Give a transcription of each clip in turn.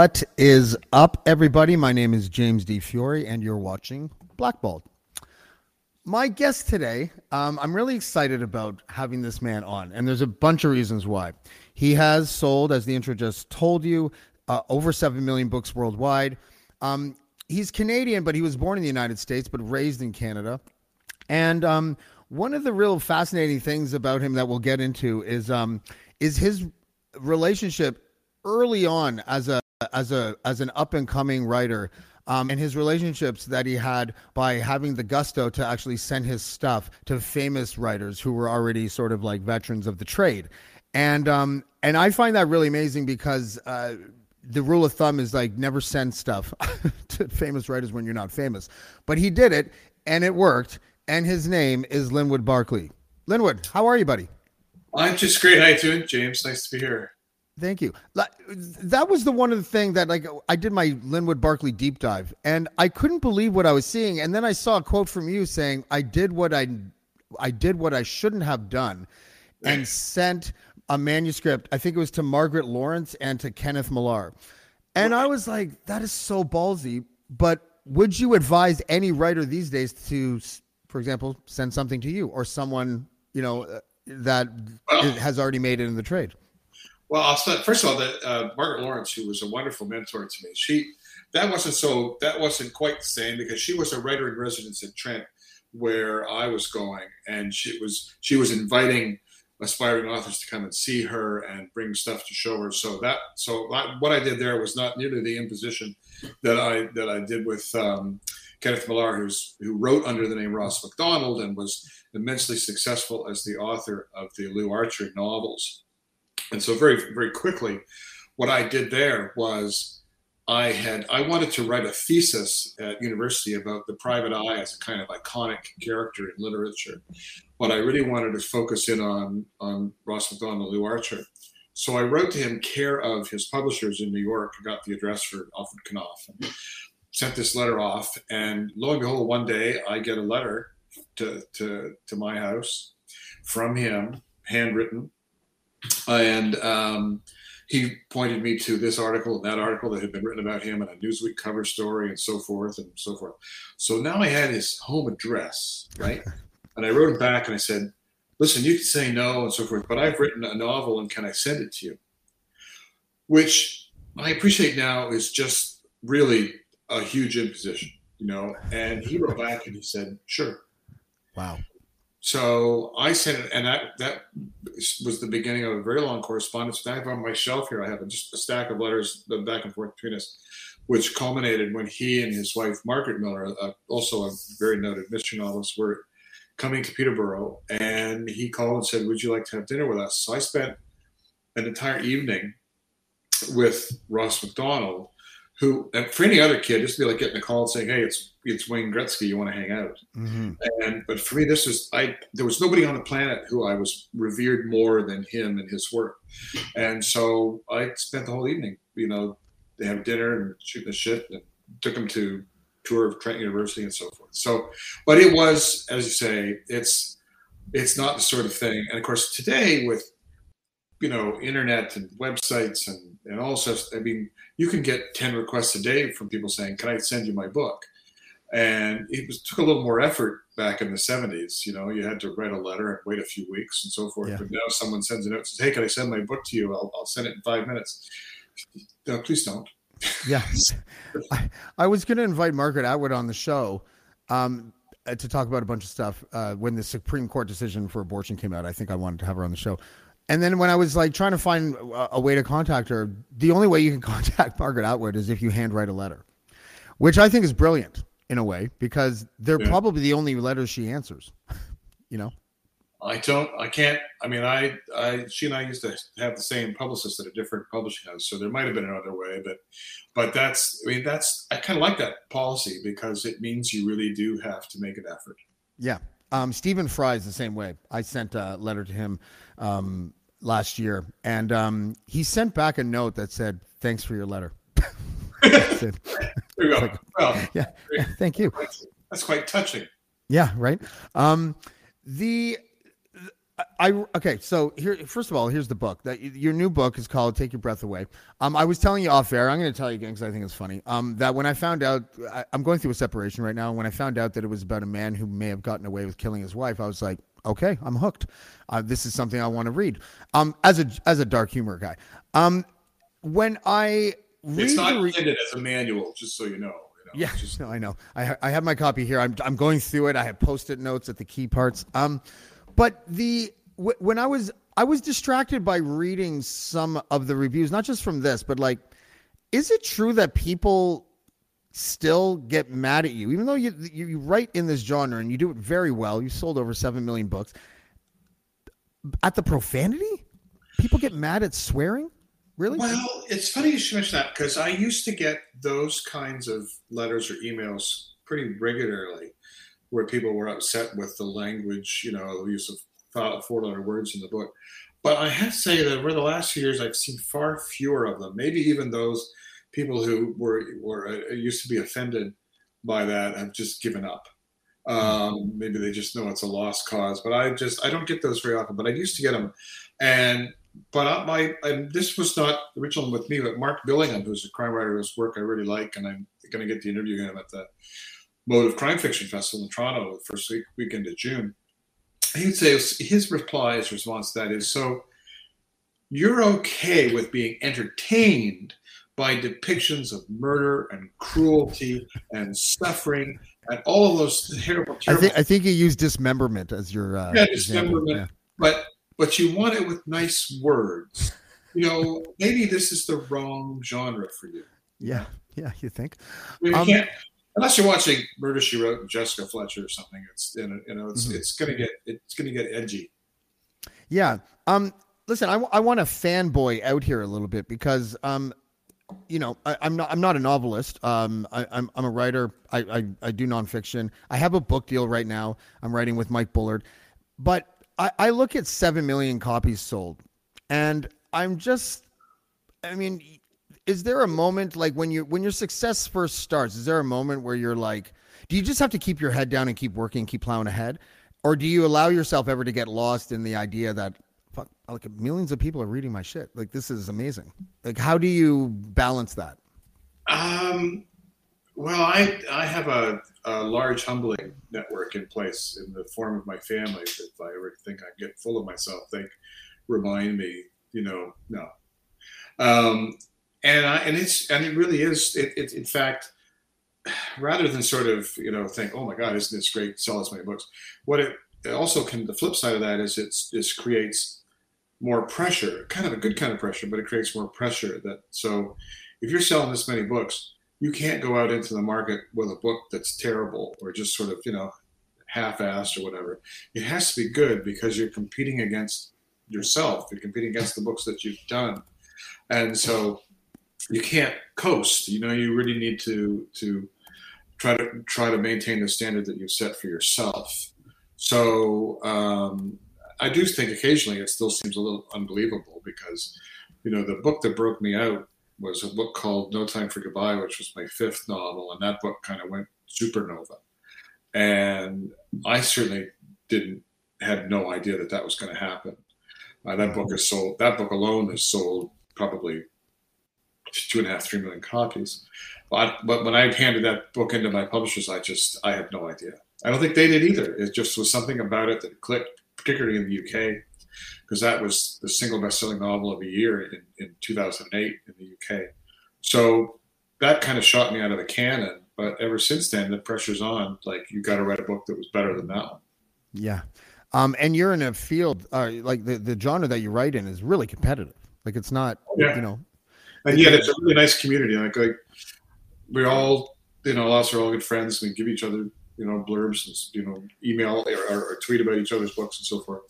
What is up, everybody? My name is James Di Fiore, and you're watching Blackballed. My guest today, um, I'm really excited about having this man on, and there's a bunch of reasons why. He has sold, as the intro just told you, uh, over 7 million books worldwide. Um, he's Canadian, but he was born in the United States, but raised in Canada. And um, one of the real fascinating things about him that we'll get into is um, is his relationship early on as a as a as an up and coming writer um, and his relationships that he had by having the gusto to actually send his stuff to famous writers who were already sort of like veterans of the trade and um and i find that really amazing because uh the rule of thumb is like never send stuff to famous writers when you're not famous but he did it and it worked and his name is linwood barclay linwood how are you buddy I'm just great. How you doing, James? Nice to be here. Thank you. That was the one of the thing that like I did my Linwood Barclay deep dive and I couldn't believe what I was seeing and then I saw a quote from you saying I did what I I did what I shouldn't have done and sent a manuscript I think it was to Margaret Laurence and to Kenneth Millar. And I was like that is so ballsy but would you advise any writer these days to for example send something to you or someone you know uh, that Well- has already made it in the trade? Well, I'll start, first of all, that uh, Margaret Laurence, who was a wonderful mentor to me, she that wasn't so that wasn't quite the same because she was a writer in residence at Trent, where I was going, and she was she was inviting aspiring authors to come and see her and bring stuff to show her. So that so I, what I did there was not nearly the imposition that I that I did with um, Kenneth Millar, who's who wrote under the name Ross MacDonald and was immensely successful as the author of the Lew Archer novels. And so very very quickly, what I did there was I had I wanted to write a thesis at university about the private eye as a kind of iconic character in literature, but I really wanted to focus in on on Ross Macdonald, Lew Archer. So I wrote to him care of his publishers in New York, got the address for Alfred Knopf, sent this letter off. And lo and behold, one day I get a letter to to, to my house from him, handwritten, and um, he pointed me to this article and that article that had been written about him and a Newsweek cover story and so forth and so forth. So now I had his home address, right? and I wrote him back and I said, listen, you can say no and so forth, but I've written a novel and can I send it to you? Which I appreciate now is just really a huge imposition, you know? And he wrote back and he said, sure. Wow. So I sent it, and that that was the beginning of a very long correspondence. I have on my shelf here. I have just a stack of letters back and forth between us, which culminated when he and his wife Margaret Millar, uh, also a very noted mystery novelist, were coming to Peterborough, and he called and said, "Would you like to have dinner with us?" So I spent an entire evening with Ross Macdonald, who and for any other kid, just be like getting a call and saying, "Hey, it's it's Wayne Gretzky. You want to hang out?" Mhm. And but for me, this was I. There was nobody on the planet who I was revered more than him and his work, and so I spent the whole evening. You know, they have dinner and shooting the shit, and took him to tour of Trent University and so forth. So, but it was, as you say, it's it's not the sort of thing. And of course, today with you know internet and websites and and all sorts. I mean, you can get ten requests a day from people saying, "Can I send you my book?" And it was took a little more effort back in the '70s. You know, you had to write a letter and wait a few weeks and so forth. Yeah. But now someone sends a note and says, "Hey, can I send my book to you? I'll, I'll send it in five minutes." No, please don't. Yeah. I, I was going to invite Margaret Atwood on the show um, to talk about a bunch of stuff uh, when the Supreme Court decision for abortion came out. I think I wanted to have her on the show. And then when I was like trying to find a, a way to contact her, the only way you can contact Margaret Atwood is if you handwrite a letter, which I think is brilliant in a way because they're Yeah. probably the only letters she answers. you know? I don't. I can't. I mean, I, I, she and I used to have the same publicist at a different publishing house, so there might have been another way, but, but that's. I mean, that's. I kind of like that policy because it means you really do have to make an effort. Yeah. Um, Stephen Fry is the same way. I sent a letter to him um, last year, and um, he sent back a note that said, "Thanks for your letter." There you go. Well, yeah, yeah, thank you. that's, that's quite touching. Yeah, right. Um, the I okay. So here, first of all, here's the book. That your new book is called "Take Your Breath Away." Um, I was telling you off air. I'm going to tell you again because I think it's funny. Um, that when I found out, I, I'm going through a separation right now. When I found out that it was about a man who may have gotten away with killing his wife, I was like, okay, I'm hooked. Uh, this is something I want to read. Um, as a as a dark humor guy. Um, when I read It's not re- intended as a manual, just so you know. you know, yeah, just- no, I know. I ha- I have my copy here. I'm I'm going through it. I have post-it notes at the key parts. Um, but the w- when I was I was distracted by reading some of the reviews, not just from this, but like, is it true that people still get mad at you, even though you you, write in this genre and you do it very well? You sold over seven million books. At the profanity, people get mad at swearing. Really? Well, it's funny you should mention that because I used to get those kinds of letters or emails pretty regularly, where people were upset with the language, you know, the use of four-letter words in the book. But I have to say that over the last few years, I've seen far fewer of them. Maybe even those people who were were uh, used to be offended by that have just given up. Um, maybe they just know it's a lost cause. But I just I don't get those very often. But I used to get them, and but I, my and this was not the original with me, but Mark Billingham, who's a crime writer whose work I really like, and I'm going to get to interview him at the Motive Crime Fiction Festival in Toronto the first week weekend of June. He would say his reply, his response to that is so you're okay with being entertained by depictions of murder and cruelty and suffering and all of those terrible, I think I think you use dismemberment as your uh, yeah, dismemberment. But but you want it with nice words. You know, maybe this is the wrong genre for you. Yeah, yeah, yeah. You think? I mean, Um, you unless you're watching Murder She Wrote and Jessica Fletcher or something. It's you know, you know it's Mhm. it's gonna get it's gonna get edgy. Yeah. Um. Listen, I, I want to fanboy out here a little bit because um, you know, I, I'm not I'm not a novelist. Um, I, I'm I'm a writer. I, I I do nonfiction. I have a book deal right now. I'm writing with Mike Bullard, but I, I look at seven million copies sold, and I'm just, I mean, is there a moment like when you when your success first starts? Is there a moment where you're like, do you just have to keep your head down and keep working, keep plowing ahead, or do you allow yourself ever to get lost in the idea that fuck, like millions of people are reading my shit? Like this is amazing. Like how do you balance that? Um, well, I I have a, a large humbling network in place in the form of my family. If I ever think I get full of myself, they remind me, you know, no. Um, and I and it's and it really is. It, it in fact, rather than sort of you know think, oh my God, isn't this great? Sell as many books. What it, it also can. The flip side of that is this creates more pressure, kind of a good kind of pressure, but it creates more pressure. That so if you're selling this many books, you can't go out into the market with a book that's terrible or just sort of you know half-assed or whatever. It has to be good because you're competing against yourself. You're competing against the books that you've done, and so you can't coast. You know, you really need to to try to try to maintain the standard that you've set for yourself. So um, I do think occasionally it still seems a little unbelievable because you know the book that broke me out was a book called No Time for Goodbye, which was my fifth novel, and that book kind of went supernova. And I certainly didn't had no idea that that was going to happen. Uh, that book is sold. That book alone has sold probably two and a half, three million copies. But, but when I handed that book into my publishers, I just I had no idea. I don't think they did either. It just was something about it that clicked, particularly in the UK, because that was the single best-selling novel of the year in, in 2008 in the UK. So that kind of shot me out of the cannon. But ever since then, the pressure's on. Like you got to write a book that was better than that one. Yeah. Um, and you're in a field uh, like the, the genre that you write in is really competitive. Like it's not, yeah. you know, and yet it's a really nice community. Like, like we're all, you know, us are all good friends. We give each other, you know, blurbs and you know, email or, or tweet about each other's books and so forth.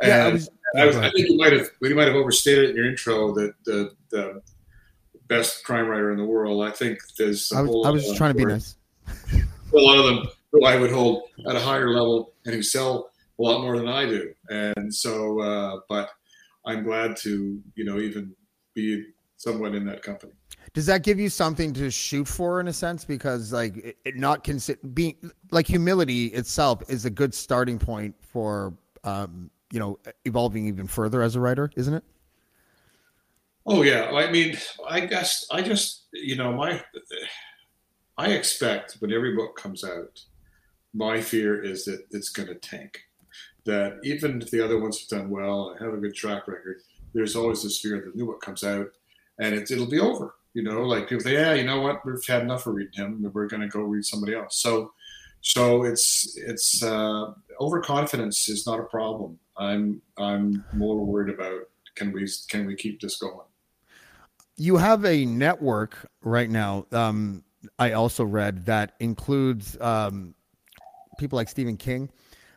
Yeah, I, was, I, was, I, think you might have you might have overstated in your intro that the the best crime writer in the world. I think there's. I was, I was just trying to be nice. A lot of them who I would hold at a higher level and who sell a lot more than I do, and so. Uh, but I'm glad to you know even be somewhat in that company. Does that give you something to shoot for in a sense? Because like it, it not consider being like humility itself is a good starting point for um, you know evolving even further as a writer, isn't it? Oh yeah, I mean, I guess I just you know my I expect when every book comes out, my fear is that it's going to tank. That even if the other ones have done well and have a good track record, there's always this fear that the new book comes out and it, it'll be over. You know, like people say, yeah, you know what, we've had enough of reading him. We're going to go read somebody else. So, so it's it's uh, overconfidence is not a problem. I'm I'm more worried about can we can we keep this going. You have a network right now. Um, I also read that includes um, people like Stephen King,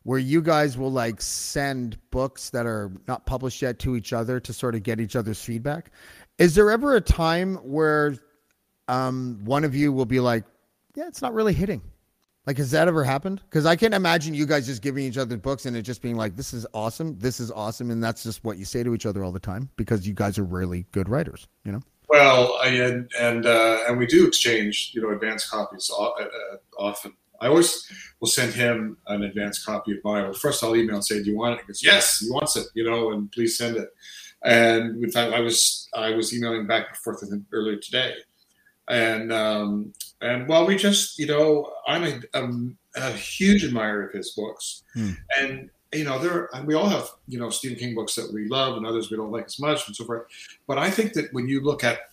where you guys will like send books that are not published yet to each other to sort of get each other's feedback. Is there ever a time where um, one of you will be like, "Yeah, it's not really hitting"? Like, has that ever happened? Because I can't imagine you guys just giving each other books and it just being like, "This is awesome, this is awesome," and that's just what you say to each other all the time because you guys are really good writers, you know. Well, and and uh, and we do exchange, you know, advance copies uh, often. I always will send him an advance copy of mine. Well, first I'll email and say, "Do you want it?" He goes, "Yes, he wants it," you know, and please send it. And in fact, I was I was emailing back and forth with him earlier today, and um, and well, we just you know I'm a, a, a huge admirer of his books, hmm. and you know there we all have you know Stephen King books that we love and others we don't like as much and so forth. But I think that when you look at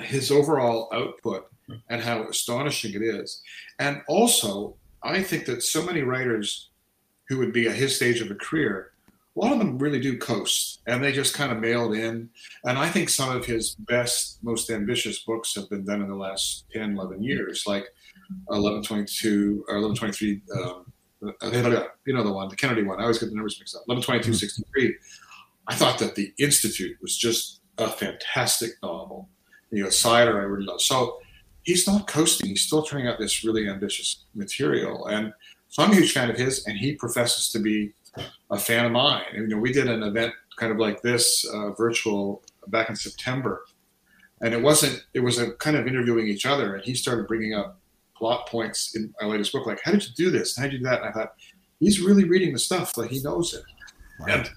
his overall output and how astonishing it is, and also I think that so many writers who would be at his stage of a career a lot of them really do coast and they just kind of mailed in. And I think some of his best, most ambitious books have been done in the last 10, 11 years, like 1122 or 1123. Um, you know the one, the Kennedy one. I always get the numbers mixed up. 1122, 63. I thought that The Institute was just a fantastic novel. You know, Cider, I really love. So he's not coasting. He's still turning out this really ambitious material. And so I'm a huge fan of his, and he professes to be a fan of mine. You know, we did an event kind of like this, uh, virtual, back in September, and it wasn't. It was a kind of interviewing each other, and he started bringing up plot points in my latest book, like how did you do this? How did you do that? And I thought he's really reading the stuff, like he knows it. Right. And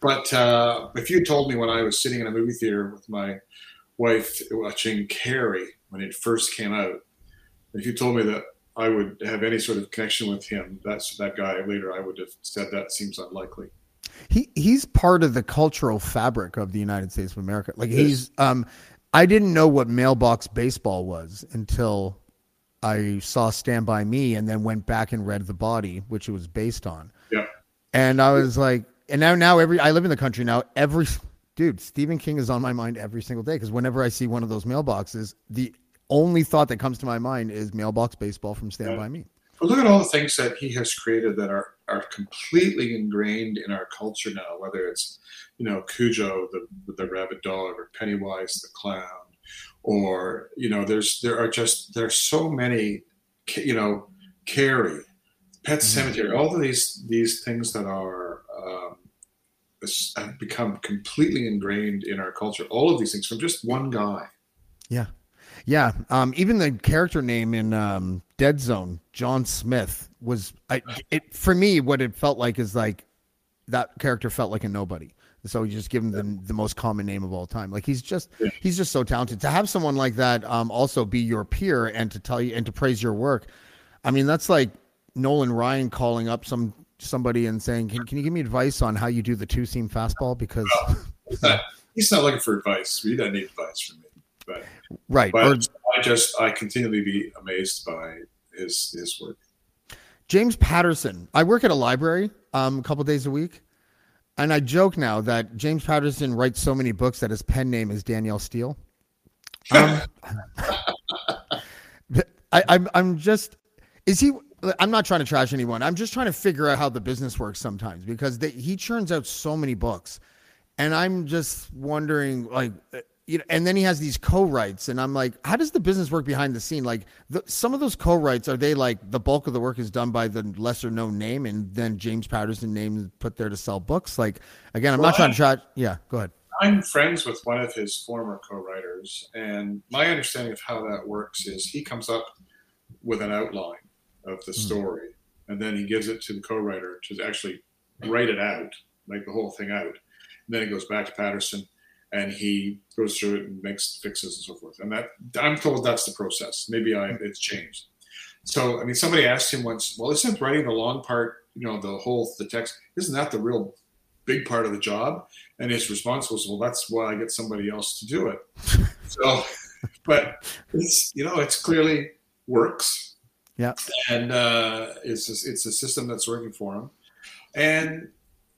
but uh, if you told me when I was sitting in a movie theater with my wife watching Carrie when it first came out, if you told me that I would have any sort of connection with him, that's that guy later, I would have said that seems unlikely. He he's part of the cultural fabric of the United States of America. Like he's um I didn't know what mailbox baseball was until I saw Stand By Me and then went back and read The Body, which it was based on. Yeah. And I was like and now now every I live in the country now, every dude, Stephen King is on my mind every single day because whenever I see one of those mailboxes, the only thought that comes to my mind is mailbox baseball from Stand yeah. By Me. But look at all the things that he has created that are are completely ingrained in our culture now. Whether it's you know Cujo, the the rabbit dog, or Pennywise the clown, or you know, there's there are just there's so many, you know, Carrie, Pet Mm-hmm. Cemetery, all of these these things that are um, have become completely ingrained in our culture. All of these things from just one guy. Yeah. Yeah. Um, even the character name in um, Dead Zone, John Smith, was I, it for me. What it felt like is like that character felt like a nobody. So you just give him the, the most common name of all time. Like he's just he's just so talented. To have someone like that um, also be your peer and to tell you and to praise your work, I mean that's like Nolan Ryan calling up some somebody and saying, "Can, can you give me advice on how you do the two seam fastball?" Because He's not, looking for advice. He doesn't need advice from me. But right, but or I just I continually be amazed by his his work. James Patterson. I work at a library um, a couple days a week, and I joke now that James Patterson writes so many books that his pen name is Danielle Steel. Um, I, I'm I'm just is he? I'm not trying to trash anyone. I'm just trying to figure out how the business works sometimes because they, he churns out so many books, and I'm just wondering like. You know, and then he has these co-writes, and I'm like, how does the business work behind the scene? Like, the, some of those co-writes are they like the bulk of the work is done by the lesser known name, and then James Patterson name put there to sell books. Like, again, I'm not trying to try. Yeah, go ahead. I'm friends with one of his former co-writers, and my understanding of how that works is he comes up with an outline of the hmm. story, and then he gives it to the co-writer to actually write it out, make the whole thing out. And then it goes back to Patterson, and he goes through it and makes fixes and so forth. And that I'm told that's the process. Maybe I it's changed. So I mean, somebody asked him once, "Well, isn't writing the long part, you know, the whole the text, isn't that the real big part of the job?" And his response was, "Well, that's why I get somebody else to do it." so, but it's you know, it's clearly works. Yeah. and uh, it's a, it's a system that's working for him, and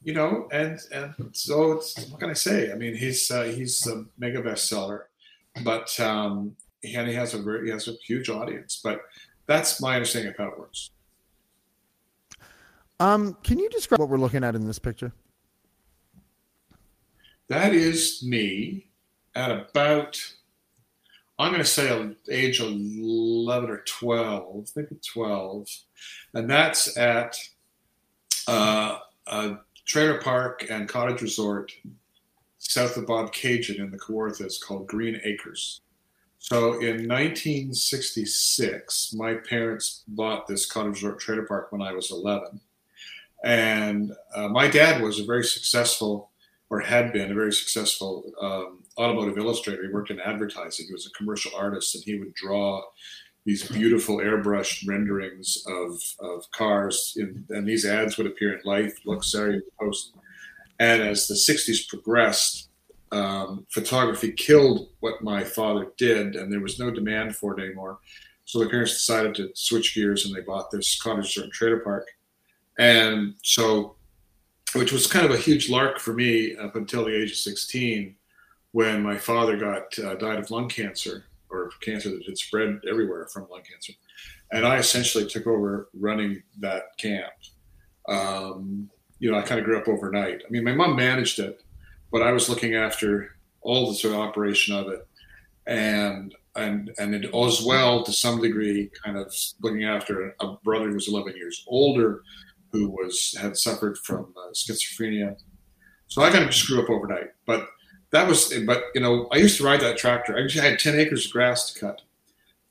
you know, and and so it's, what can I say? I mean, he's uh, he's a mega bestseller, but um, and he has a very he has a huge audience. But that's my understanding of how it works. Um, can you describe what we're looking at in this picture? That is me at about, I'm going to say age 11 or 12, maybe 12. And that's at uh, a trailer park and cottage resort south of Bobcaygeon in the Kawarthas called Green Acres. So in 1966, my parents bought this cottage resort trailer park when I was 11. And uh, my dad was a very successful or had been a very successful um, automotive illustrator. He worked in advertising. He was a commercial artist, and he would draw these beautiful airbrushed renderings of, of cars, in, and these ads would appear in Life, Saturday Post. And as the '60s progressed, um, photography killed what my father did, and there was no demand for it anymore. So the parents decided to switch gears, and they bought this cottage and trailer park. And so which was kind of a huge lark for me up until the age of 16 when my father got uh, died of lung cancer or cancer that had spread everywhere from lung cancer and i essentially took over running that camp um, you know i kind of grew up overnight i mean my mom managed it but i was looking after all the sort of operation of it and and and it, as well to some degree kind of looking after a brother who was 11 years older who was had suffered from uh, schizophrenia. So I kind of just grew up overnight. But that was, but you know, I used to ride that tractor. I had ten acres of grass to cut,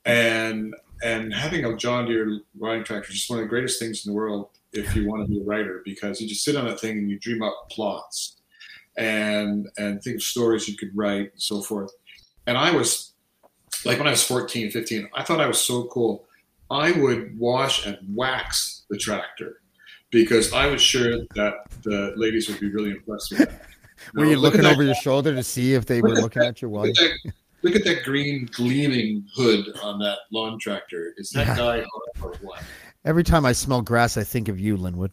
and and having a John Deere riding tractor is just one of the greatest things in the world if you want to be a writer because you just sit on that thing and you dream up plots and and think of stories you could write and so forth. And I was like when I was 14, 15, I thought I was so cool. I would wash and wax the tractor because I was sure that the ladies would be really impressed with that. Were you look looking that- over your shoulder to see if they were looking at you while Look you... at, that, look at that green gleaming hood on that lawn tractor. Is that Yeah. guy hot or what? Every time I smell grass, I think of you, Linwood.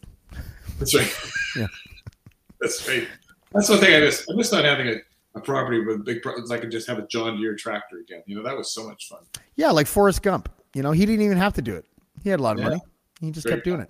That's right. Yeah. That's right. That's the thing I miss. I miss not having a, a property with a big. Pro- I could just have a John Deere tractor again. You know, that was so much fun. Yeah, like Forrest Gump. You know, he didn't even have to do it. He had a lot of Yeah. money. He just Very kept doing it.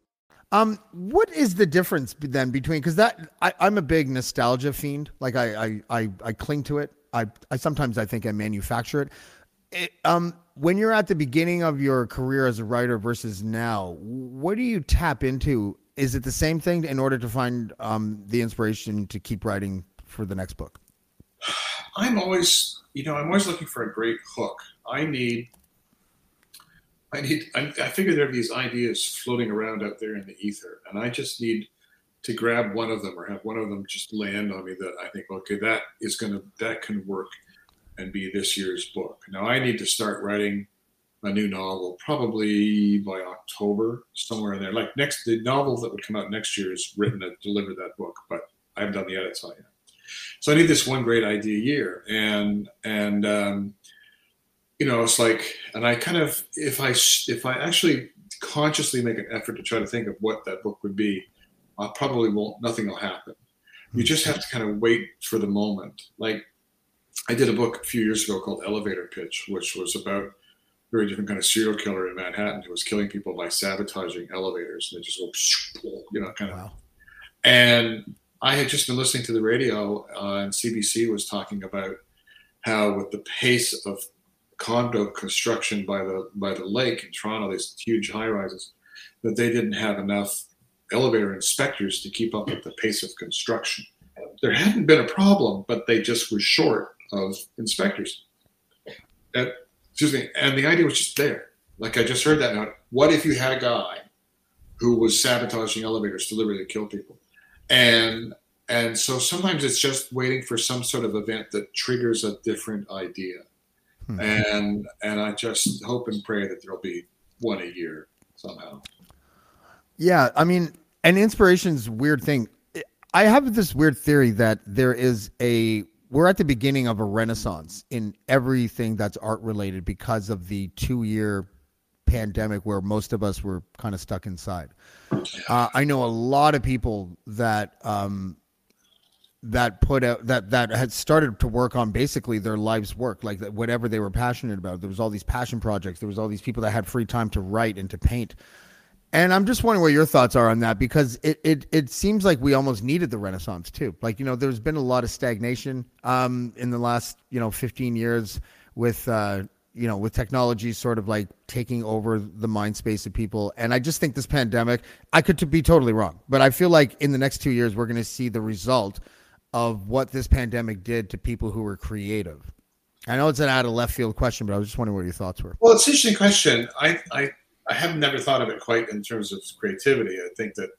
Um, what is the difference then between because that I, I'm a big nostalgia fiend. Like I, I I I cling to it. I I sometimes I think I manufacture it. it. Um, when you're at the beginning of your career as a writer versus now, what do you tap into? Is it the same thing in order to find um, the inspiration to keep writing for the next book? I'm always, you know, I'm always looking for a great hook. I need I need. I, I figure there are these ideas floating around out there in the ether, and I just need to grab one of them or have one of them just land on me that I think, okay, that is gonna that can work and be this year's book. Now I need to start writing a new novel probably by October, somewhere in there. Like next, the novel that would come out next year is written to deliver that book, but I haven't done the edits on it yet. So I need this one great idea year, and and um, you know, it's like, and I kind of, if I, if I actually consciously make an effort to try to think of what that book would be, I probably won't, nothing will happen. You just have to kind of wait for the moment. Like I did a book a few years ago called Elevator Pitch, which was about a very different kind of serial killer in Manhattan who was killing people by sabotaging elevators. And they just go, you know, kind of. Wow. And I had just been listening to the radio, uh, and CBC was talking about how, with the pace of condo construction by the by the lake in Toronto, these huge high rises, that they didn't have enough elevator inspectors to keep up with the pace of construction. There hadn't been a problem, but they just were short of inspectors. And, excuse me, and the idea was just there. Like I just heard that now. What if you had a guy who was sabotaging elevators deliberately to kill people? And and so sometimes it's just waiting for some sort of event that triggers a different idea. Hmm. And and I just hope and pray that there'll be one a year somehow. Yeah, I mean, and inspiration's weird thing. I have this weird theory that there is a we're at the beginning of a renaissance in everything that's art related because of the two year pandemic where most of us were kind of stuck inside. Uh, I know a lot of people that um, that put out that that had started to work on basically their life's work like whatever they were passionate about. There was all these passion projects. There was all these people that had free time to write and to paint. And i'm just wondering what your thoughts are on that because it it, it seems like we almost needed the renaissance too. Like you know there's been a lot of stagnation um, in the last you know 15 years with uh, you know with technology sort of like taking over the mind space of people. And i just think this pandemic i could be totally wrong but i feel like in the next two years we're going to see the result of what this pandemic did to people who were creative? I know it's an out of left field question, but I was just wondering what your thoughts were. Well, it's an interesting question. I, I, I have never thought of it quite in terms of creativity. I think that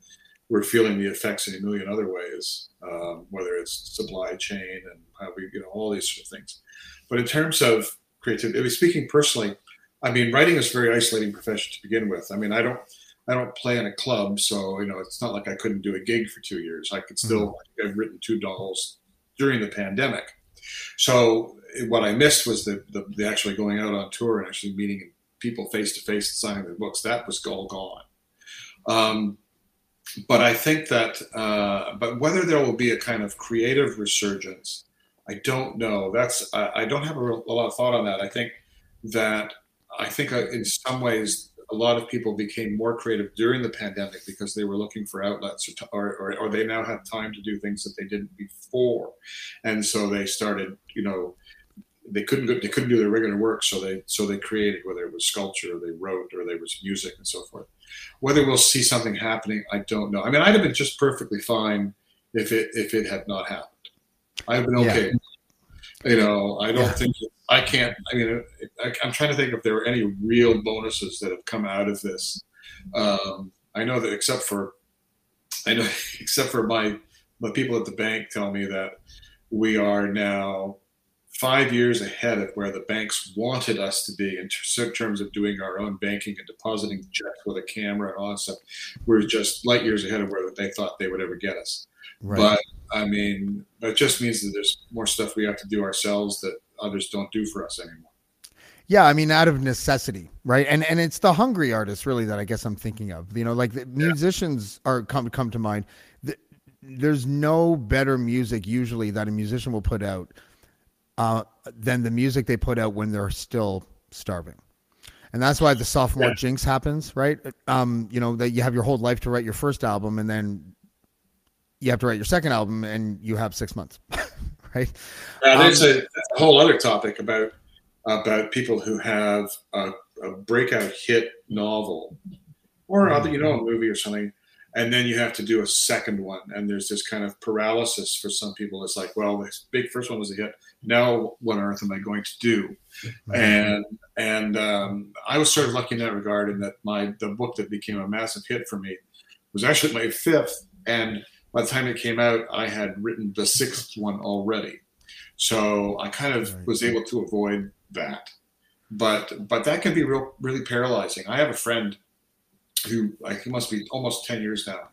we're feeling the effects in a million other ways, um, whether it's supply chain and how we, you know, all these sort of things. But in terms of creativity, speaking personally, I mean, writing is a very isolating profession to begin with. I mean, I don't, I don't play in a club, so you know it's not like I couldn't do a gig for two years. I could still. Mm-hmm. I've written two novels during the pandemic, so what I missed was the, the, the actually going out on tour and actually meeting people face to face and signing their books. That was all gone. Um, but I think that, uh, but whether there will be a kind of creative resurgence, I don't know. That's I, I don't have a, real, a, lot of thought on that. I think that I think uh, in some ways a lot of people became more creative during the pandemic because they were looking for outlets or, or, or, they now have time to do things that they didn't before. And so they started, you know, they couldn't go, they couldn't do their regular work. So they, so they created, whether it was sculpture or they wrote or there was music and so forth. Whether we'll see something happening, I don't know. I mean, I'd have been just perfectly fine if it, if it had not happened. I've been okay. Yeah. You know, I don't yeah. think I can't. I mean, I, am trying to think if there were any real bonuses that have come out of this. Um, I know that except for, I know except for my my people at the bank tell me that we are now five years ahead of where the banks wanted us to be in terms of doing our own banking and depositing checks with a camera and all that stuff. We're just light years ahead of where they thought they would ever get us. Right. But I mean, it just means that there's more stuff we have to do ourselves that others don't do for us anymore. Yeah, I mean, out of necessity, right? And and it's the hungry artists really that I guess I'm thinking of. You know, like the musicians yeah. are come come to mind. there's no better music usually that a musician will put out uh, than the music they put out when they're still starving. And that's why the sophomore yeah. jinx happens, right? Um, you know, that you have your whole life to write your first album and then you have to write your second album and you have six months, right? Yeah, there's um, a, a, whole other topic about about people who have a, a breakout hit novel or other, you know, a movie or something, and then you have to do a second one, and there's this kind of paralysis for some people. It's like, well, this big first one was a hit. Now, what on earth am I going to do? And and um, I was sort of lucky in that regard, in that my the book that became a massive hit for me was actually my fifth, and by the time it came out, I had written the sixth one already. So I kind of right. was able to avoid that. But but that can be real really paralyzing. I have a friend who like he must be almost 10 years now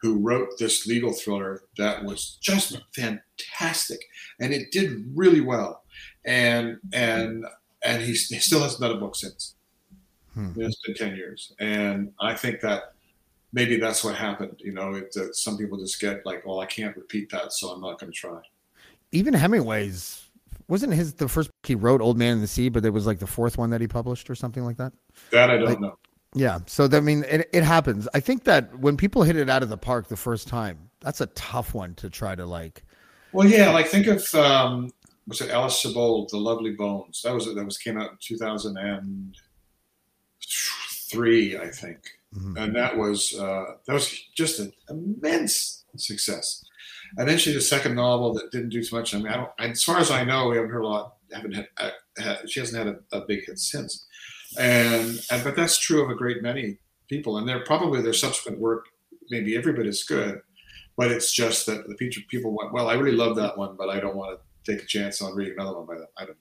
who wrote this legal thriller that was just fantastic and it did really well and and and he, he still hasn't done a book since hmm. it's been 10 years and i think that maybe that's what happened. You know, it, uh, some people just get like, well, I can't repeat that, so I'm not going to try. Even Hemingway's wasn't his the first book he wrote, Old Man in the Sea, but it was like the fourth one that he published or something like that. That I don't like, know. Yeah, so I mean, it, it happens. I think that when people hit it out of the park the first time, that's a tough one to try to like. Well, yeah, like think of um, was it Alice Sebold, The Lovely Bones? That was that was came out in two thousand and three, I think. Mm-hmm. And that was uh, that was just an immense success. And then she did a second novel that didn't do too much. I mean, I don't, as far as I know, we haven't heard a lot. Haven't had, uh, had she hasn't had a, a, big hit since. And, and but that's true of a great many people. And they're probably their subsequent work maybe every bit as good. But it's just that the people went, well, I really love that one, but I don't want to take a chance on reading another one by them. I don't.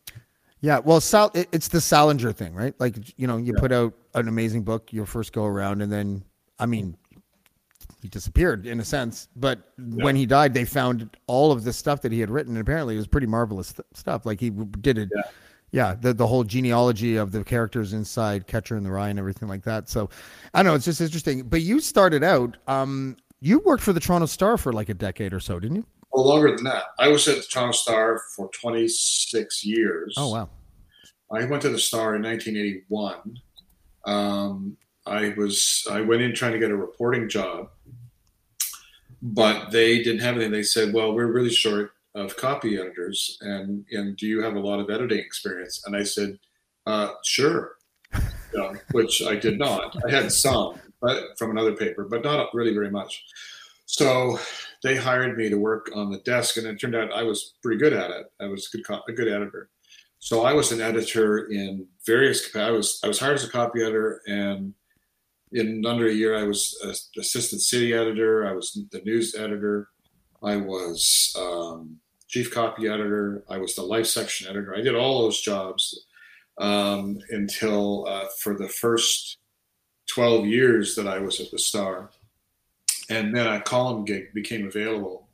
Yeah, well, Sal, it's the Salinger thing, right? Like, you know, you yeah. put out an amazing book your first go around, and then, I mean, he disappeared in a sense. But yeah. when he died, they found all of the stuff that he had written, and apparently it was pretty marvelous th- stuff. Like he did it. Yeah. yeah, the the whole genealogy of the characters inside Catcher in the Rye and everything like that. So, I don't know. It's just interesting. But you started out. Um, you worked for the Toronto Star for like a decade or so, didn't you? Well, longer than that. I was at the Toronto Star for 26 years. Oh, wow. I went to the Star in 1981. Um, I was I went in trying to get a reporting job, but they didn't have anything. They said, "Well, we're really short of copy editors, and and do you have a lot of editing experience?" And I said, uh, "Sure," which I did not. I had some, but from another paper, but not really very much. So they hired me to work on the desk, and it turned out I was pretty good at it. I was a good, a good editor. So I was an editor in various. I was I was hired as a copy editor, and in under a year, I was assistant city editor. I was the news editor. I was um, chief copy editor. I was the life section editor. I did all those jobs um, until uh, for the first twelve years that I was at the Star and then a column gig became available,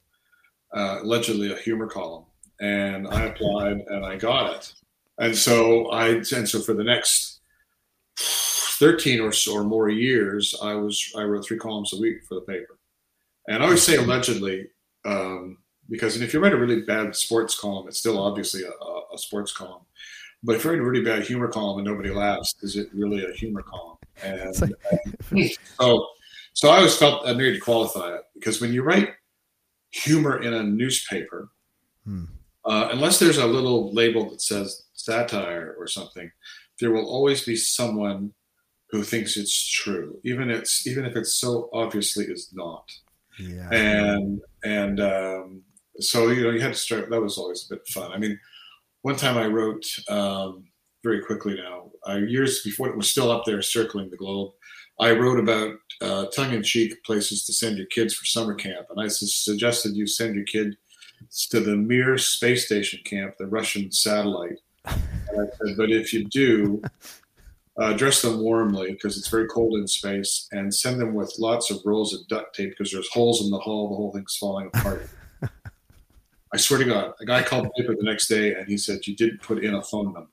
uh, allegedly a humor column, and I applied and I got it. And so I and so for the next thirteen or so or more years, I was I wrote three columns a week for the paper, and I always say allegedly. Um, because if you write a really bad sports column, it's still obviously a, a, sports column. But if you write a really bad humor column and nobody laughs, is it really a humor column? And like- so, so I always felt I needed to qualify it because when you write humor in a newspaper, Hmm. Uh, unless there's a little label that says satire or something, there will always be someone who thinks it's true, even it's even if it's so obviously is not. Yeah. And and um, so you know you had to start. That was always a bit fun. I mean, one time I wrote um, very quickly now, uh, years before it was still up there circling the globe. I wrote about uh, tongue-in-cheek places to send your kids for summer camp, and I su- suggested you send your kid to the Mir space station camp, the Russian satellite. And I said, but if you do, uh, dress them warmly because it's very cold in space, and send them with lots of rolls of duct tape because there's holes in the hull. The whole thing's falling apart. I swear to God, a guy called the paper the next day and he said, You didn't put in a phone number.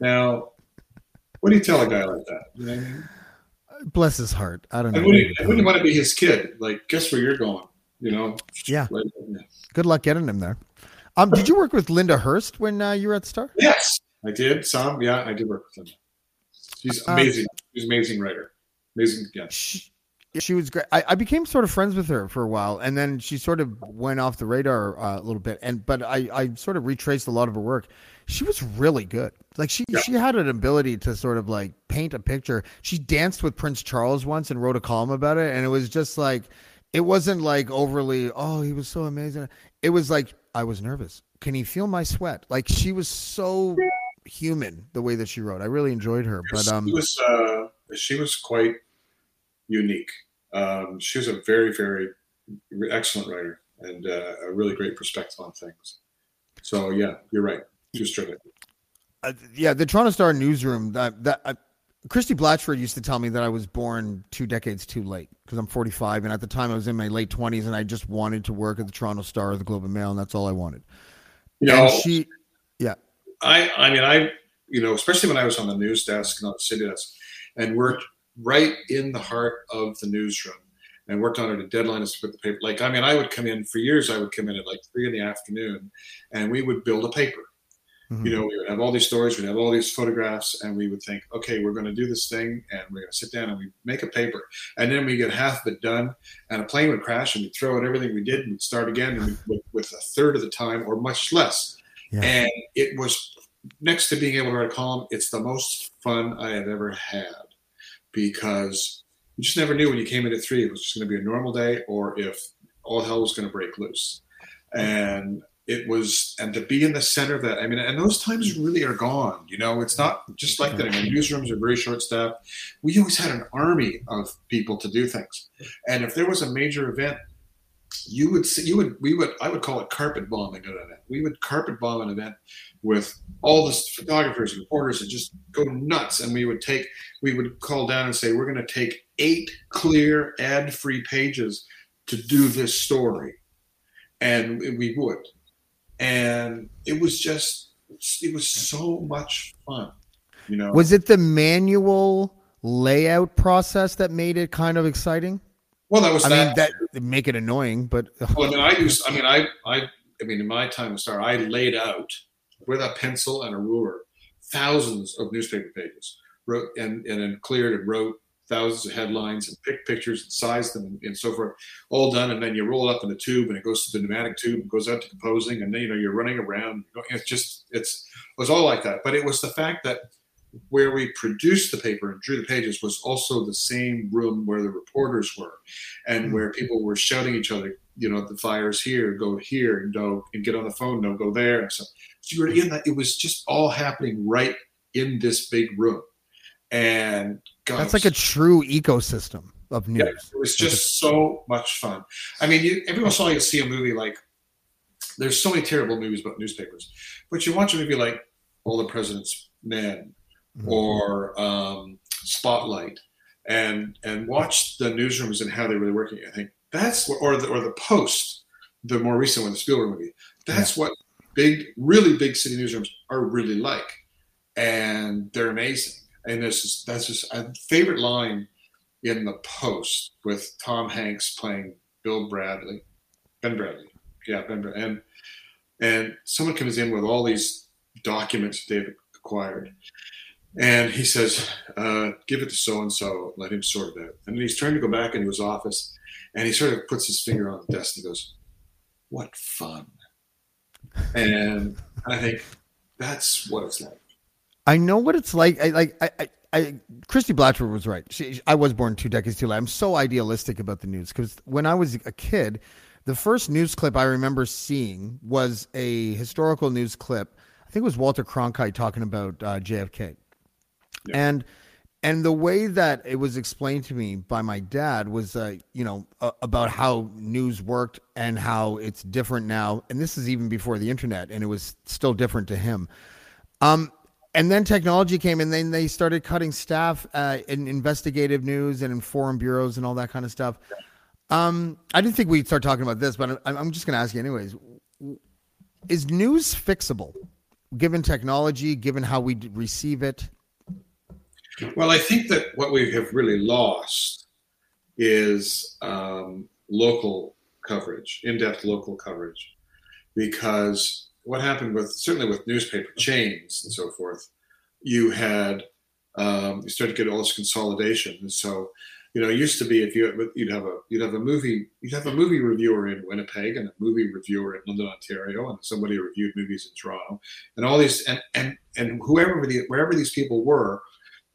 Now, what do you tell a guy like that? You know I mean? Bless his heart. I don't know. You, and when you want to be his kid, like, guess where you're going? You know? Yeah. Good luck getting him there. Um, did you work with Lynda Hurst when uh, you were at Star? Yes, I did. Some, yeah, I did work with him. She's Um, amazing. She's an amazing writer. Amazing, yeah. She, she was great. I, I became sort of friends with her for a while, and then she sort of went off the radar uh, a little bit. And but I, I sort of retraced a lot of her work. She was really good. Like she, Yeah. she had an ability to sort of like paint a picture. She danced with Prince Charles once and wrote a column about it, and it was just like, it wasn't like overly. Oh, he was so amazing. It was like I was nervous. Can he feel my sweat? Like she was so human the way that she wrote. I really enjoyed her. But um, she was uh, she was quite unique. Um, she was a very, very excellent writer and uh, a really great perspective on things. So yeah, you're right. She was terrific. Uh, yeah, the Toronto Star newsroom. That that uh, Christie Blatchford used to tell me that I was born two decades too late because I'm 45, and at the time I was in my late 20s, and I just wanted to work at the Toronto Star or the Globe and Mail, and that's all I wanted. You know, and she, yeah, I, I mean, I, you know, especially when I was on the news desk and on the city desk, and worked right in the heart of the newsroom, and worked on it at deadline to put the paper. Like, I mean, I would come in for years. I would come in at like three in the afternoon, and we would build a paper. Mhm. You know, we would have all these stories, we'd have all these photographs, and we would think, okay, we're going to do this thing, and we're going to sit down and we make a paper, and then we get half of it done, and a plane would crash, and we'd throw out everything we did, and we'd start again, and with, with a third of the time or much less. Yeah. And it was next to being able to write a column, it's the most fun I have ever had because you just never knew when you came in at three it was just going to be a normal day or if all hell was going to break loose. And it was, and to be in the center of that, I mean, and those times really are gone. You know, it's not just like that. I mean, newsrooms are very short staffed. We always had an army of people to do things. And if there was a major event, you would see, you would, we would, I would call it carpet bombing an event. We would carpet bomb an event with all the photographers and reporters and just go nuts. And we would take, we would call down and say, we're going to take eight clear ad free pages to do this story. And we would. And it was just, it was so much fun. You know, was it the manual layout process that made it kind of exciting? well, that was I that. mean, that make it annoying, but Well, I mean, I used. I mean, I, I, I mean, in my time at Star, I laid out with a pencil and a ruler thousands of newspaper pages, wrote and and then cleared and wrote thousands of headlines and pick pictures and size them and, and so forth, all done. And then you roll it up in the tube and it goes to the pneumatic tube and goes out to composing, and then you know you're running around. It's just it's it was all like that. But it was the fact that where we produced the paper and drew the pages was also the same room where the reporters were and hmm. where people were shouting each other you know the fire's here go here and go and get on the phone no go there and so, so you were in that it was just all happening right in this big room and God, that's like a true ecosystem of news. yeah, it was just so much fun. I mean, you, every once in a while you see a movie like there's so many terrible movies about newspapers, but you watch a movie like All the President's Men or um, Spotlight, and and watch the newsrooms and how they were working. I think that's what, or the or the Post, the more recent one, the Spielberg movie. That's what big, really big city newsrooms are really like, and they're amazing. And this is that's just a favorite line in the Post with Tom Hanks playing Bill Bradley. Ben Bradlee. Yeah, Ben Bradlee. And and someone comes in with all these documents they've acquired. And he says, uh, give it to so and so, let him sort it out. And then he's trying to go back into his office and he sort of puts his finger on the desk and goes, What fun. And I think that's what it's like. I know what it's like. I like I, I, I Christie Blatchford was right. She, I was born two decades too late. I'm so idealistic about the news because when I was a kid, the first news clip I remember seeing was a historical news clip. I think it was Walter Cronkite talking about uh, JFK, Yeah. and and the way that it was explained to me by my dad was, uh, you know, uh, about how news worked and how it's different now. And this is even before the internet, and it was still different to him. Um, and then technology came, and then they started cutting staff uh, in investigative news and in foreign bureaus and all that kind of stuff. Um, I didn't think we'd start talking about this, but I'm, I'm just going to ask you anyways. Is news fixable, given technology, given how we receive it? Well, I think that what we have really lost is um, local coverage, in-depth local coverage, because what happened with certainly with newspaper chains and so forth, you had um, you started to get all this consolidation, and so you know it used to be if you you'd have a you'd have a movie you'd have a movie reviewer in Winnipeg and a movie reviewer in London, Ontario, and somebody reviewed movies in Toronto, and all these and and and whoever the wherever these people were,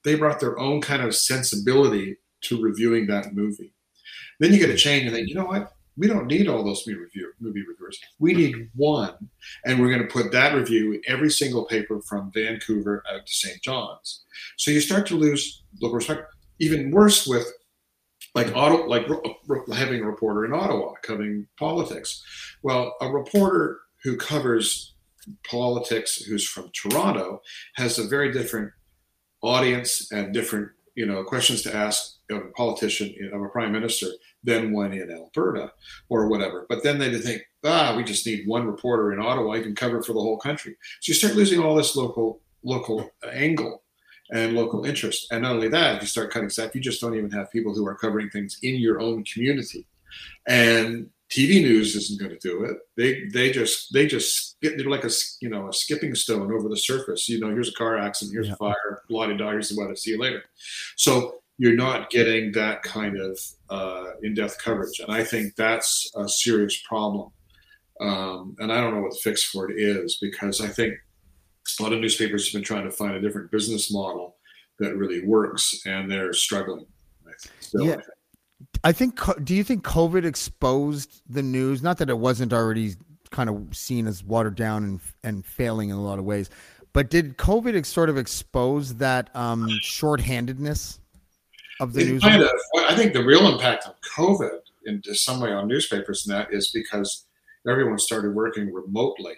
they brought their own kind of sensibility to reviewing that movie. Then you get a chain and think, you know what? We don't need all those movie, review, movie reviewers. We need one, and we're going to put that review in every single paper from Vancouver out to St. John's. So you start to lose local respect. Even worse with like auto, like uh, having a reporter in Ottawa covering politics. Well, a reporter who covers politics who's from Toronto has a very different audience and different you know questions to ask of a politician of a prime minister than one in Alberta or whatever. But then they think, ah, we just need one reporter in Ottawa. You can cover for the whole country. So you start losing all this local local angle and local interest. And not only that, if you start cutting staff, you just don't even have people who are covering things in your own community. And TV news isn't going to do it. They they just they just they're like a you know a skipping stone over the surface. You know, here's a car accident, here's Yeah. a fire, bloody dog, here's the weather. See you later. So you're not getting that kind of uh, in-depth coverage, and I think that's a serious problem. Um, and I don't know what the fix for it is because I think a lot of newspapers have been trying to find a different business model that really works, and they're struggling. I think, still, Yeah. I think. I think. co- Do you think COVID exposed the news? Not that it wasn't already kind of seen as watered down and and failing in a lot of ways, but did COVID ex- sort of expose that um, shorthandedness of the It news? kind of, I think the real impact of COVID in some way on newspapers and that is because everyone started working remotely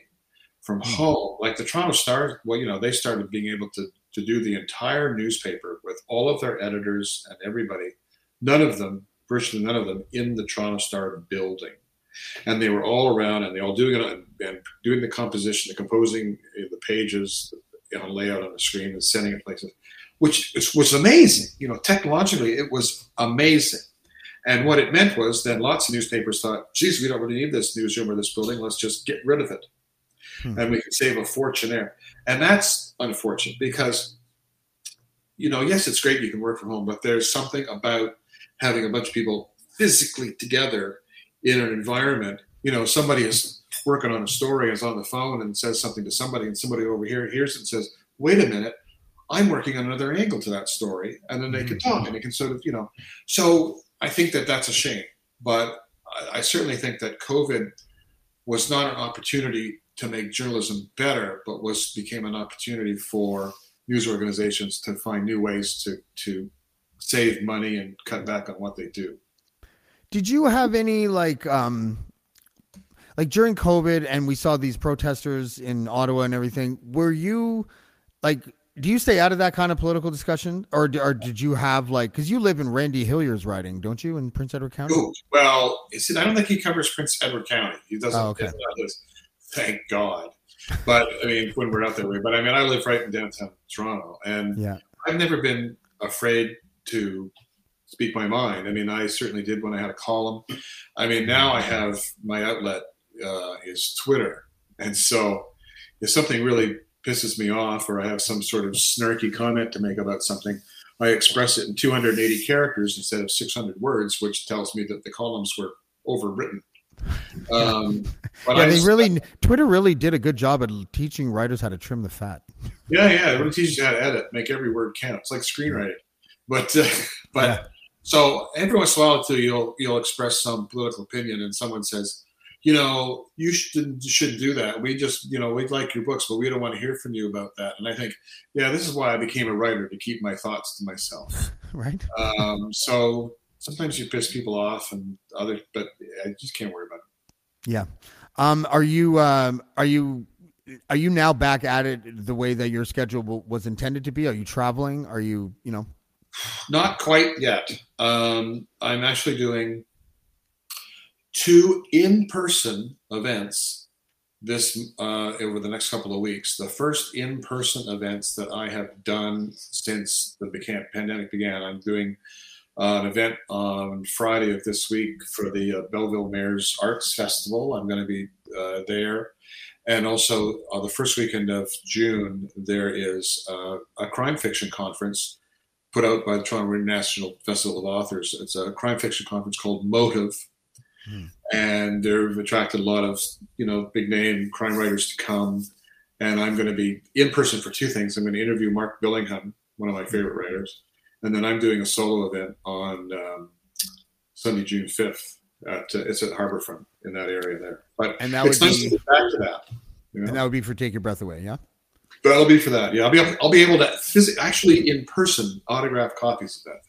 from Hmm. home. Like the Toronto Star, well, you know, they started being able to to do the entire newspaper with all of their editors and everybody, none of them, virtually none of them, in the Toronto Star building. And they were all around, and they all doing it on, and doing the composition, the composing the pages, know, layout on the screen, and sending it places which was amazing. You know, technologically, it was amazing. And what it meant was then lots of newspapers thought, geez, we don't really need this newsroom or this building. Let's just get rid of it. Hmm. And we can save a fortune there. And that's unfortunate because, you know, yes, it's great you can work from home, but there's something about having a bunch of people physically together in an environment. You know, somebody is working on a story, is on the phone and says something to somebody, and somebody over here hears it and says, wait a minute, I'm working on another angle to that story, and then they can mm-hmm. talk and they can sort of, you know. So I think that that's a shame, but I, I certainly think that COVID was not an opportunity to make journalism better, but was became an opportunity for news organizations to find new ways to to save money and cut back on what they do. Did you have any like um like during COVID and we saw these protesters in Ottawa and everything? Were you like do you stay out of that kind of political discussion or or did you have like cuz you live in Randy Hillier's riding, don't you, in Prince Edward County? Ooh, well, see, I don't think he covers Prince Edward County. He doesn't. Oh, okay. thank God. But I mean, when we're out that way. But I mean, I live right in downtown Toronto, and Yeah. I've never been afraid to speak my mind. I mean, I certainly did when I had a column. I mean, now I have my outlet uh, is Twitter, and so if something really pisses me off, or I have some sort of snarky comment to make about something, I express it in 280 characters instead of 600 words, which tells me that the columns were overwritten. Um, but yeah, I they just- really Twitter really did a good job at teaching writers how to trim the fat. Yeah, yeah. It really teaches you how to edit, make every word count. It's like screenwriting. But, uh, but Yeah. so every once in a while, too, you'll you'll express some political opinion, and someone says, you know, you shouldn't shouldn't do that. We just, you know, we'd like your books, but we don't want to hear from you about that. And I think, yeah, this is why I became a writer to keep my thoughts to myself. Right? Um, so sometimes you piss people off, and other, but I just can't worry about it. Yeah. Um, are you um, are you are you now back at it the way that your schedule w- was intended to be? Are you traveling? Are you you know? Not quite yet. Um, I'm actually doing two in-person events this uh, over the next couple of weeks. The first in-person events that I have done since the pandemic began. I'm doing uh, an event on Friday of this week for the uh, Belleville Mayor's Arts Festival. I'm going to be uh, there. And also, uh, the first weekend of June, there is uh, a crime fiction conference put out by the Toronto International Festival of Authors. It's a crime fiction conference called Motive, and they've attracted a lot of you know big name crime writers to come. And I'm going to be in person for two things. I'm going to interview Mark Billingham, one of my favorite writers, and then I'm doing a solo event on um, Sunday, June 5th. At, uh, it's at Harbourfront in that area there. But And that it's would nice be- to get back to that. You know? And that would be for take your breath away. Yeah. But I'll be for that. Yeah, I'll be I'll be able to phys- actually in person autograph copies of that.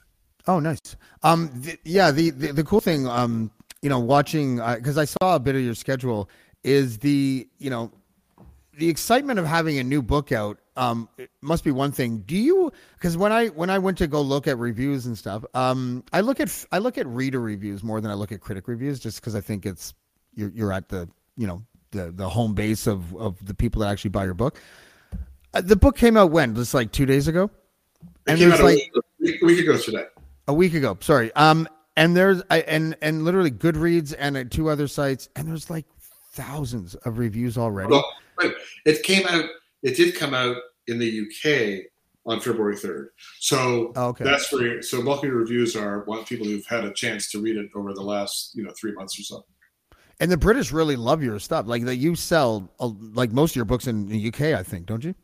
Oh, nice. Um, th- yeah. The, the the cool thing, um, you know, watching because I saw a bit of your schedule is the you know the excitement of having a new book out. Um, must be one thing. Do you? Because when I when I went to go look at reviews and stuff, um, I look at I look at reader reviews more than I look at critic reviews, just because I think it's you're you're at the you know the the home base of of the people that actually buy your book. Uh, the book came out when? Just like two days ago, It and came there's out a like week, week ago today. a week ago. Sorry. Um, and there's I, and and literally Goodreads and uh, two other sites, and there's like thousands of reviews already. Well, it came out. It did come out in the UK on February third. So Oh, okay. that's where. So bulk of your reviews are one people who've had a chance to read it over the last you know three months or so. And the British really love your stuff. Like that, you sell like most of your books in the UK, I think, don't you?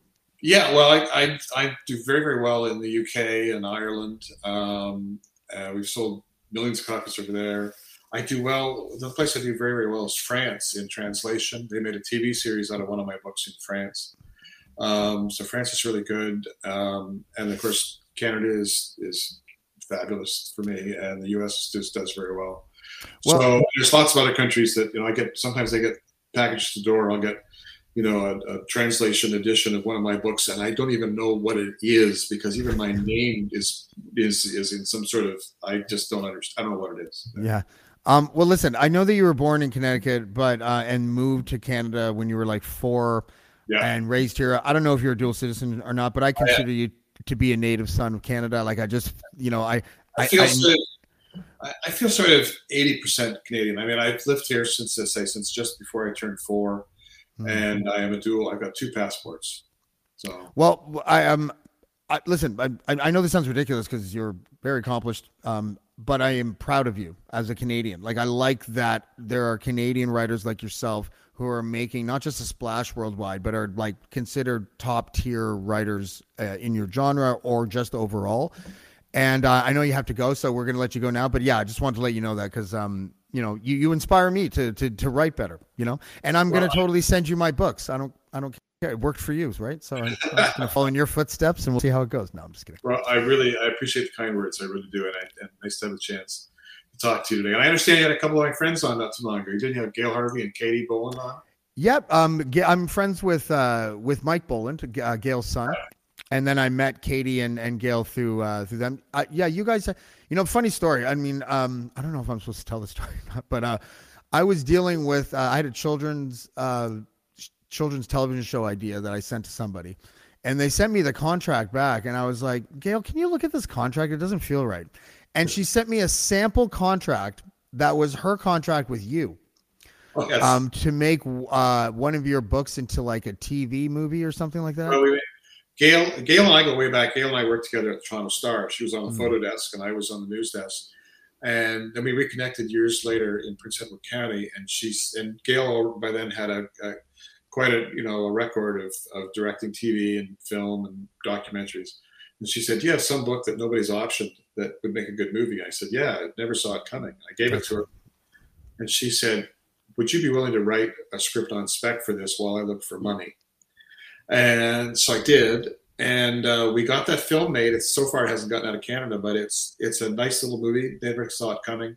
Yeah, well, I, I, I do very, very well in the UK and Ireland. Um, uh, we've sold millions of copies over there. I do well. The place I do very, very well is France in translation. They made a TV series out of one of my books in France. Um, so France is really good. Um, and of course, Canada is, is fabulous for me, and the US just does very well. Well- so there's lots of other countries that, you know, I get, sometimes they get packaged to the door. I'll get you know, a, a translation edition of one of my books, and I don't even know what it is because even my name is is is in some sort of I just don't understand. I don't know what it is. Yeah. Um, well, listen, I know that you were born in Connecticut, but uh, and moved to Canada when you were like four, Yeah. and raised here. I don't know if you're a dual citizen or not, but I consider you to be a native son of Canada. Like I just, you know, I, I feel sort of, I- I feel sort of eighty percent Canadian. I mean, I've lived here since I say since just before I turned four, Hmm. and I am a dual. I've got two passports. So Well, I um, I, listen, I, I know this sounds ridiculous because you're very accomplished, um, but I am proud of you as a Canadian. Like I like that there are Canadian writers like yourself who are making not just a splash worldwide, but are like considered top tier writers uh, in your genre or just overall. And uh, I know you have to go, so we're going to let you go now. But yeah, I just wanted to let you know that because um, you know, you, you inspire me to, to to write better. You know, and I'm going to totally send you my books. I don't I don't care. It worked for you, right? So I'm, I'm going to follow in your footsteps, and we'll see how it goes. No, I'm just kidding. Well, I really I appreciate the kind words. I really do, and, I, and nice to have a chance to talk to you today. And I understand you had a couple of my friends on not too long ago. You didn't have Gail Harvey and Katie Boland on. Yep. Um, I'm friends with uh, with Mike Boland, uh, Gail's son, and then I met Katie and, and Gail through uh, through them. Uh, yeah, you guys. You know, funny story. I mean, um, I don't know if I'm supposed to tell the story, or not, but uh, I was dealing with. Uh, I had a children's uh, children's television show idea that I sent to somebody, and they sent me the contract back, and I was like, Gail, can you look at this contract? It doesn't feel right. and she sent me a sample contract that was her contract with you Oh, yes. um, to make uh, one of your books into like a TV movie or something like that. Well, we- Gail, Gail and I go way back. Gail and I worked together at the Toronto Star. She was on the Mhm. photo desk, and I was on the news desk. And then we reconnected years later in Prince Edward County. And she's and Gail by then had a, a quite a you know a record of, of directing TV and film and documentaries. And she said, Do "You have some book that nobody's optioned that would make a good movie." I said, "Yeah, I never saw it coming." I gave it to her, and she said, "Would you be willing to write a script on spec for this while I look for money?" And so I did, and uh, we got that film made. It's so far it hasn't gotten out of Canada, but it's it's a nice little movie. Never saw it coming.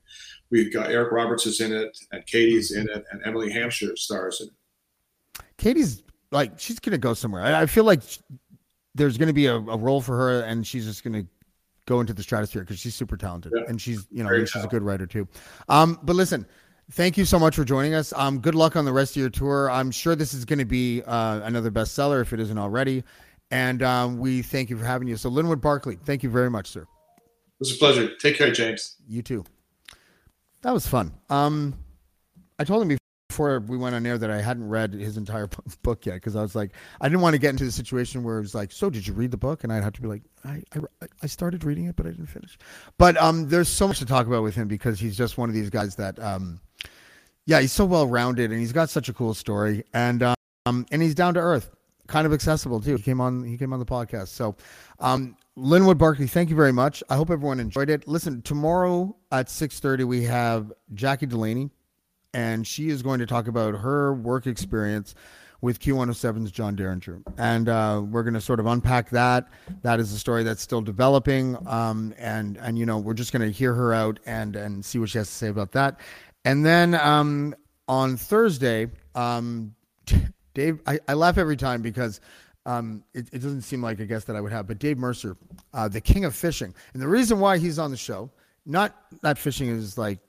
We've got Eric Roberts is in it, and Katie's in it, and Emily Hampshire stars in it. Katie's like she's gonna go somewhere. I, I feel like sh- there's gonna be a, a role for her, and she's just gonna go into the stratosphere because she's super talented, Yeah. and she's you know Very she's a good writer too. Um, but listen. Thank you so much for joining us. Um, good luck on the rest of your tour. I'm sure this is going to be uh, another bestseller if it isn't already. And um, we thank you for having you. So, Linwood Barclay, thank you very much, sir. It was a pleasure. Take care, James. You too. That was fun. Um, I told him before we went on air that I hadn't read his entire book yet because I was like, I didn't want to get into the situation where it was like, so did you read the book? And I'd have to be like, I, I, I started reading it, but I didn't finish. But um, there's so much to talk about with him because he's just one of these guys that, um, yeah, he's so well rounded and he's got such a cool story and um, and he's down to earth, kind of accessible too. He came on he came on the podcast. So, um, Linwood Barclay, thank you very much. I hope everyone enjoyed it. Listen, tomorrow at six thirty we have Jackie Delaney, and she is going to talk about her work experience with Q107's John Derringer. And uh, we're going to sort of unpack that. That is a story that's still developing. Um, and, and, you know, we're just going to hear her out and, and see what she has to say about that. And then um, on Thursday, um, Dave, I, I laugh every time because um, it, it doesn't seem like a guest that I would have, but Dave Mercer, uh, the king of fishing. And the reason why he's on the show, not that fishing is like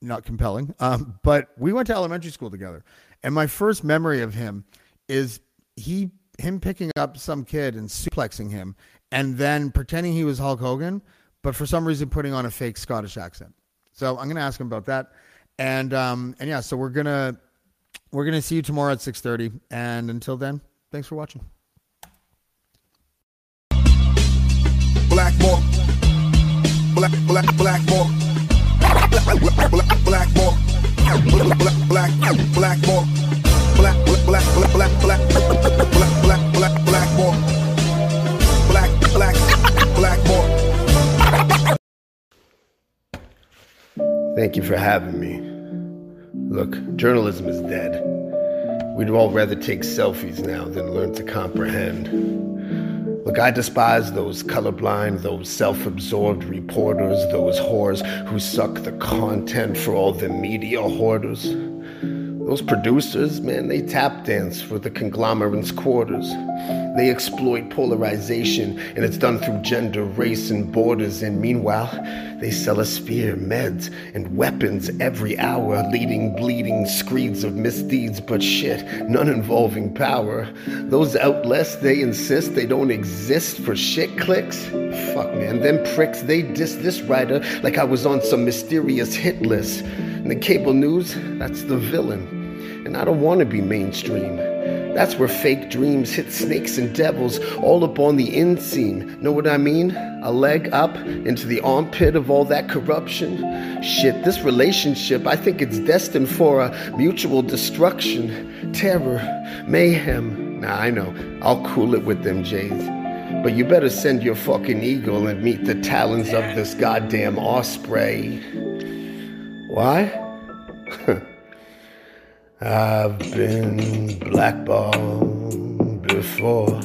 not compelling. Um, but we went to elementary school together, and my first memory of him is he him picking up some kid and suplexing him, and then pretending he was Hulk Hogan, but for some reason putting on a fake Scottish accent. So I'm gonna ask him about that, and um, and yeah, so we're gonna we're gonna see you tomorrow at six thirty, and until then, thanks for watching. Black Mark. Black, black, black Mark. Black, black, black, black. Black, black, black. Black, black, black, black, black, black, black, black, black, black. Black, black. Thank you for having me. Look, journalism is dead. We'd all rather take selfies now than learn to comprehend. Look, I despise those colorblind, those self absorbed reporters, those whores who suck the content for all the media hoarders. Those producers, man, they tap dance for the conglomerate's quarters. They exploit polarization, and it's done through gender, race, and borders. And meanwhile, they sell us fear, meds, and weapons every hour, leading bleeding screeds of misdeeds, but shit, none involving power. Those outlets, they insist they don't exist for shit clicks. Fuck, man, them pricks, they diss this writer like I was on some mysterious hit list. And the cable news, that's the villain. And I don't want to be mainstream. That's where fake dreams hit snakes and devils all up on the inseam. Know what I mean? A leg up into the armpit of all that corruption. Shit, this relationship, I think it's destined for a mutual destruction. Terror, mayhem. Nah, I know. I'll cool it with them J's. But you better send your fucking eagle and meet the talons of this goddamn osprey. Why? I've been blackballed before.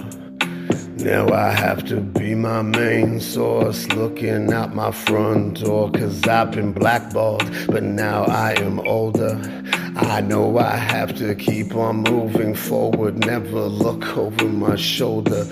Now I have to be my main source, looking out my front door, cause I've been blackballed, but now I am older. I know I have to keep on moving forward, never look over my shoulder.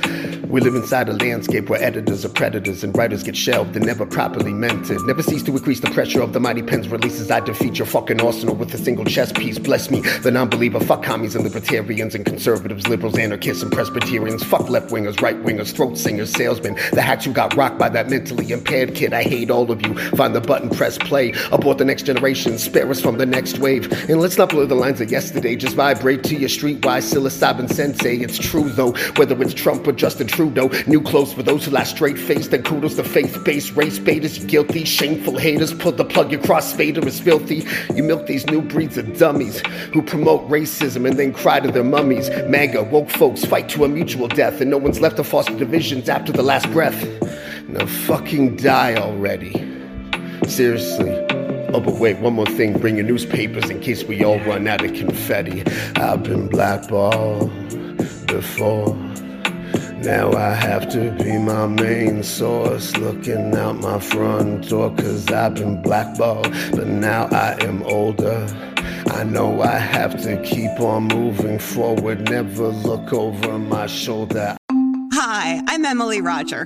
We live inside a landscape where editors are predators and writers get shelved and never properly mentored. Never cease to increase the pressure of the mighty pen's releases. I defeat your fucking arsenal with a single chess piece. Bless me, the non believer. Fuck commies and libertarians and conservatives, liberals, anarchists, and Presbyterians. Fuck left wingers, right wingers, throat singers, salesmen. The hacks who got rocked by that mentally impaired kid. I hate all of you. Find the button, press play. Abort the next generation. Spare us from the next wave. And let's not blur the lines of yesterday. Just vibrate to your streetwise psilocybin sensei. It's true though, whether it's Trump or Justin Trudeau. New clothes for those who lie straight faced. And kudos to faith based race baiters. Guilty, shameful haters. Pull the plug, your crossfader is filthy. You milk these new breeds of dummies who promote racism and then cry to their mummies. MAGA, woke folks fight to a mutual death, and no one's left to foster divisions after the last breath. Now fucking die already. Seriously. Oh, but wait, one more thing. Bring your newspapers in case we all run out of confetti. I've been blackballed before. Now I have to be my main source, looking out my front door, cause I've been blackballed, but now I am older. I know I have to keep on moving forward, never look over my shoulder. Hi, I'm Emily Roger,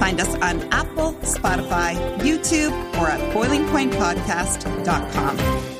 Find us on Apple, Spotify, YouTube, or at boilingpointpodcast.com.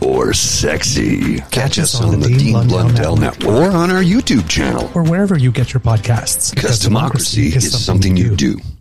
or sexy. Catch, Catch us on, on the Dean, Dean Blundell, Blundell Network. or on our YouTube channel or wherever you get your podcasts. Because, because democracy, democracy, is something, something you do.